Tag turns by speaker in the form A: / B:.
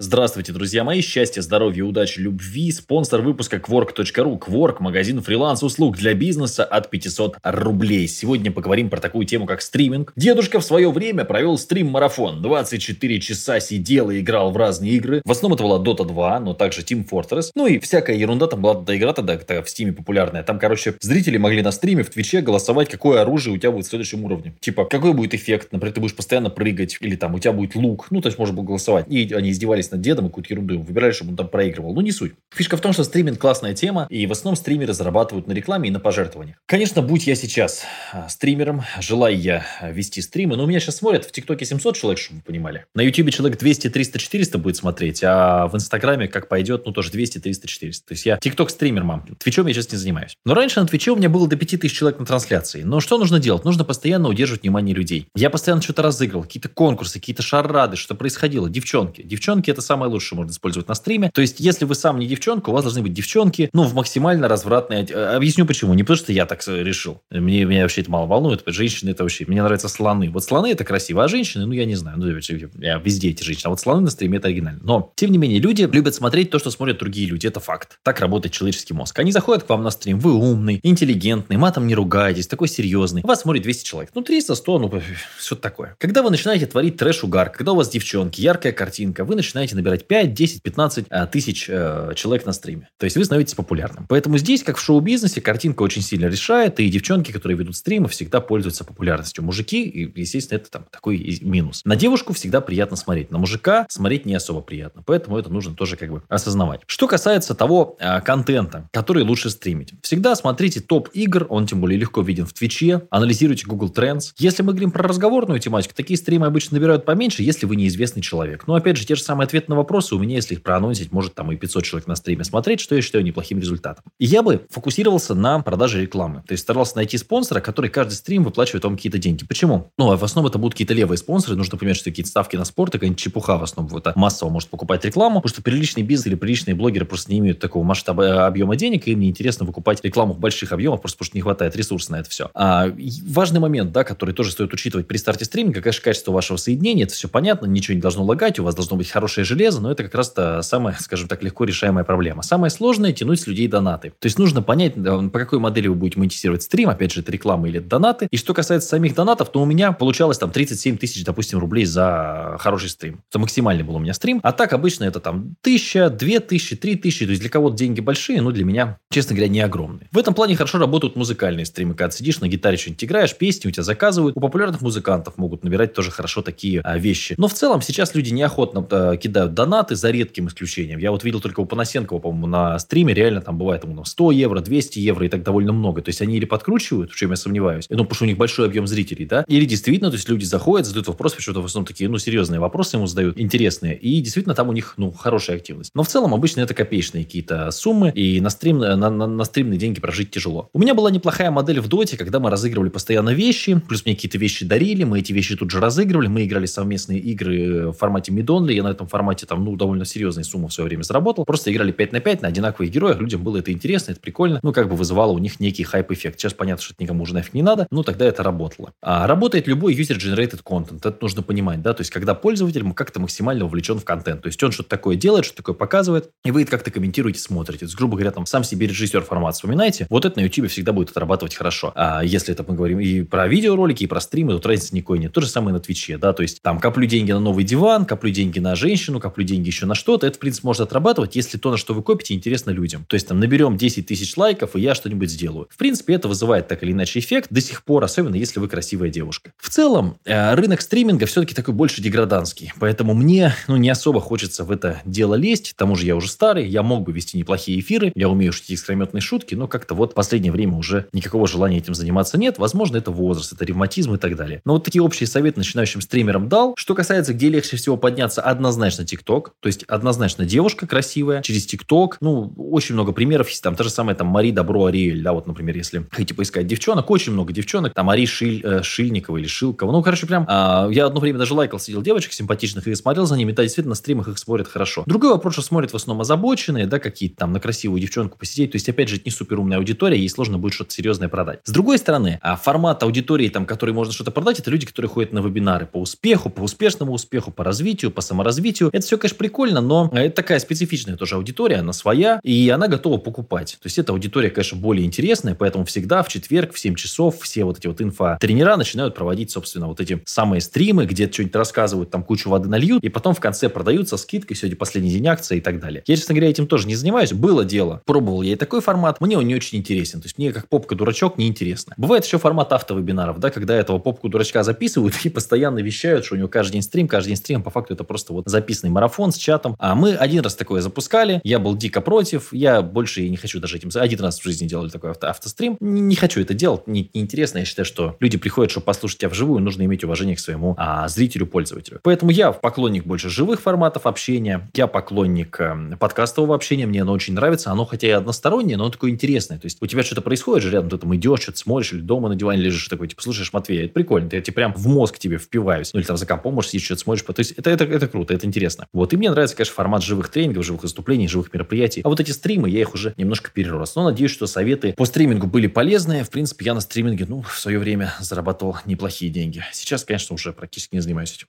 A: Здравствуйте, друзья мои. Счастья, здоровья, удачи, любви. Спонсор выпуска Quark.ru. Quark – магазин фриланс-услуг для бизнеса от 500 рублей. Сегодня поговорим про такую тему, как стриминг. Дедушка в свое время провел стрим-марафон. 24 часа сидел и играл в разные игры. В основном это была Dota 2, но также Team Fortress. Ну и всякая ерунда. Там была эта игра тогда, в Steam популярная. Там, короче, зрители могли на стриме в Твиче голосовать, какое оружие у тебя будет в следующем уровне. Типа, какой будет эффект. Например, ты будешь постоянно прыгать. Или там у тебя будет лук. Ну, то есть можно было голосовать. И они издевались над дедом и какую-то ерунду выбирали, чтобы он там проигрывал. Ну, не суть. Фишка в том, что стриминг классная тема, и в основном стримеры зарабатывают на рекламе и на пожертвованиях. Конечно, будь я сейчас а, стримером, желая я вести стримы, но у меня сейчас смотрят в ТикТоке 700 человек, чтобы вы понимали. На Ютубе человек 200, 300, 400 будет смотреть, а в Инстаграме, как пойдет, ну, тоже 200, 300, 400. То есть я ТикТок-стример, мам. Твичом я сейчас не занимаюсь. Но раньше на Твиче у меня было до 5000 человек на трансляции. Но что нужно делать? Нужно постоянно удерживать внимание людей. Я постоянно что-то разыгрывал, какие-то конкурсы, какие-то шарады, что происходило. Девчонки. Девчонки это самое лучше можно использовать на стриме. То есть, если вы сам не девчонка, у вас должны быть девчонки, ну, в максимально развратной... Э, объясню почему. Не потому, что я так решил. Мне, меня вообще это мало волнует. Женщины это вообще... Мне нравятся слоны. Вот слоны это красиво, а женщины, ну, я не знаю. Ну, я везде эти женщины. А вот слоны на стриме это оригинально. Но, тем не менее, люди любят смотреть то, что смотрят другие люди. Это факт. Так работает человеческий мозг. Они заходят к вам на стрим. Вы умный, интеллигентный, матом не ругаетесь, такой серьезный. Вас смотрит 200 человек. Ну, 300, 100, ну, что такое. Когда вы начинаете творить трэш-угар, когда у вас девчонки, яркая картинка, вы начинаете набирать 5, 10, 15 тысяч э, человек на стриме. То есть вы становитесь популярным. Поэтому здесь, как в шоу-бизнесе, картинка очень сильно решает, и девчонки, которые ведут стримы, всегда пользуются популярностью. Мужики, и, естественно, это там такой минус. На девушку всегда приятно смотреть, на мужика смотреть не особо приятно. Поэтому это нужно тоже как бы осознавать. Что касается того э, контента, который лучше стримить. Всегда смотрите топ игр, он тем более легко виден в Твиче, анализируйте Google Trends. Если мы говорим про разговорную тематику, такие стримы обычно набирают поменьше, если вы неизвестный человек. Но опять же, те же самые ответы на вопросы у меня, если их проанонсить, может там и 500 человек на стриме смотреть, что я считаю неплохим результатом. И я бы фокусировался на продаже рекламы. То есть старался найти спонсора, который каждый стрим выплачивает вам какие-то деньги. Почему? Ну, а в основном это будут какие-то левые спонсоры. Нужно понимать, что какие-то ставки на спорт, какая-нибудь чепуха в основном. Это массово может покупать рекламу, потому что приличный бизнес или приличные блогеры просто не имеют такого масштаба э, объема денег, и им неинтересно выкупать рекламу в больших объемах, просто потому что не хватает ресурсов на это все. А, важный момент, да, который тоже стоит учитывать при старте стриминга, конечно, качество вашего соединения, это все понятно, ничего не должно лагать, у вас должно быть хорошее железо, но это как раз то самое, скажем так, легко решаемая проблема. Самое сложное – тянуть с людей донаты. То есть нужно понять, по какой модели вы будете монетизировать стрим, опять же, это реклама или донаты. И что касается самих донатов, то у меня получалось там 37 тысяч, допустим, рублей за хороший стрим. Это максимальный был у меня стрим. А так обычно это там тысяча, две тысячи, три тысячи. То есть для кого-то деньги большие, но для меня, честно говоря, не огромные. В этом плане хорошо работают музыкальные стримы. Когда сидишь на гитаре что-нибудь играешь, песни у тебя заказывают. У популярных музыкантов могут набирать тоже хорошо такие а, вещи. Но в целом сейчас люди неохотно а, кидают донаты за редким исключением. Я вот видел только у Панасенкова, по-моему, на стриме реально там бывает ему 100 евро, 200 евро и так довольно много. То есть они или подкручивают, в чем я сомневаюсь, ну, потому что у них большой объем зрителей, да, или действительно, то есть люди заходят, задают вопросы, почему-то в основном такие, ну, серьезные вопросы ему задают, интересные, и действительно там у них, ну, хорошая активность. Но в целом обычно это копеечные какие-то суммы, и на, стрим, на, на, на стримные деньги прожить тяжело. У меня была неплохая модель в доте, когда мы разыгрывали постоянно вещи, плюс мне какие-то вещи дарили, мы эти вещи тут же разыгрывали, мы играли совместные игры в формате Мидонли, я на этом формате там, ну, довольно серьезные суммы в свое время заработал, просто играли 5 на 5 на одинаковых героях, людям было это интересно, это прикольно, ну, как бы вызывало у них некий хайп-эффект. Сейчас понятно, что это никому уже нафиг не надо, но тогда это работало. А работает любой user-generated content, это нужно понимать, да, то есть когда пользователь как-то максимально увлечен в контент, то есть он что-то такое делает, что-то такое показывает, и вы это как-то комментируете, смотрите. То есть, грубо говоря, там сам себе режиссер формат вспоминаете, вот это на YouTube всегда будет отрабатывать хорошо. А если это мы говорим и про видеоролики, и про стримы, тут разницы никакой нет. То же самое на Твиче, да, то есть там коплю деньги на новый диван, коплю деньги на женщину, коплю деньги еще на что-то, это, в принципе, может отрабатывать, если то, на что вы копите, интересно людям. То есть там наберем 10 тысяч лайков, и я что-нибудь сделаю. В принципе, это вызывает так или иначе эффект до сих пор, особенно если вы красивая девушка. В целом, э, рынок стриминга все-таки такой больше деграданский, поэтому мне, ну, не особо хочется в это дело лезть, к тому же я уже старый, я мог бы вести неплохие эфиры, я умею шутить искрометные шутки, но как-то вот в последнее время уже никакого желания этим заниматься нет. Возможно, это возраст, это ревматизм и так далее. Но вот такие общие советы начинающим стримерам дал. Что касается, где легче всего подняться, однозначно ТикТок. То есть, однозначно девушка красивая через ТикТок. Ну, очень много примеров есть. Там та же самая там Мари Добро Ариэль, да, вот, например, если хотите поискать девчонок, очень много девчонок. Там Мари Шиль, э, Шильникова или Шилкова. Ну, короче, прям э, я одно время даже лайкал, сидел девочек симпатичных и смотрел за ними. Да, действительно, на стримах их смотрят хорошо. Другой вопрос, что смотрят в основном озабоченные, да, какие-то там на красивую девчонку посидеть. То есть, опять же, это не супер умная аудитория, ей сложно будет что-то серьезное продать. С другой стороны, а формат аудитории, там, который можно что-то продать, это люди, которые ходят на вебинары по успеху, по успешному успеху, по развитию, по саморазвитию. Это все, конечно, прикольно, но это такая специфичная тоже аудитория, она своя, и она готова покупать. То есть эта аудитория, конечно, более интересная, поэтому всегда в четверг в 7 часов все вот эти вот инфо-тренера начинают проводить, собственно, вот эти самые стримы, где что-нибудь рассказывают, там кучу воды нальют, и потом в конце продают со скидкой, сегодня последний день акции и так далее. Я, честно говоря, этим тоже не занимаюсь. Было дело. Пробовал я и такой формат. Мне он не очень интересен. То есть мне как попка-дурачок не интересно. Бывает еще формат автовебинаров, да, когда этого попку-дурачка записывают и постоянно вещают, что у него каждый день стрим, каждый день стрим. По факту это просто вот записанный марафон с чатом. А мы один раз такое запускали. Я был дико против. Я больше и не хочу даже этим... Один раз в жизни делали такой авто автострим. Не, не хочу это делать. Не, неинтересно. Я считаю, что люди приходят, чтобы послушать тебя вживую. Нужно иметь уважение к своему а, зрителю, пользователю. Поэтому я поклонник больше живых форматов общения. Я поклонник э, подкастового общения. Мне оно очень нравится. Оно хотя и одностороннее, но оно такое интересное. То есть у тебя что-то происходит же рядом, ты там идешь, что-то смотришь, или дома на диване лежишь, такой, типа, слушаешь Матвея, это прикольно, я тебе прям в мозг тебе впиваюсь. Ну, или там за компом можешь сидеть, что-то смотришь. То есть это, это, это круто, это интересно. Вот, и мне нравится, конечно, формат живых тренингов, живых выступлений, живых мероприятий. А вот эти стримы, я их уже немножко перерос. Но надеюсь, что советы по стримингу были полезные. В принципе, я на стриминге, ну, в свое время зарабатывал неплохие деньги. Сейчас, конечно, уже практически не занимаюсь этим.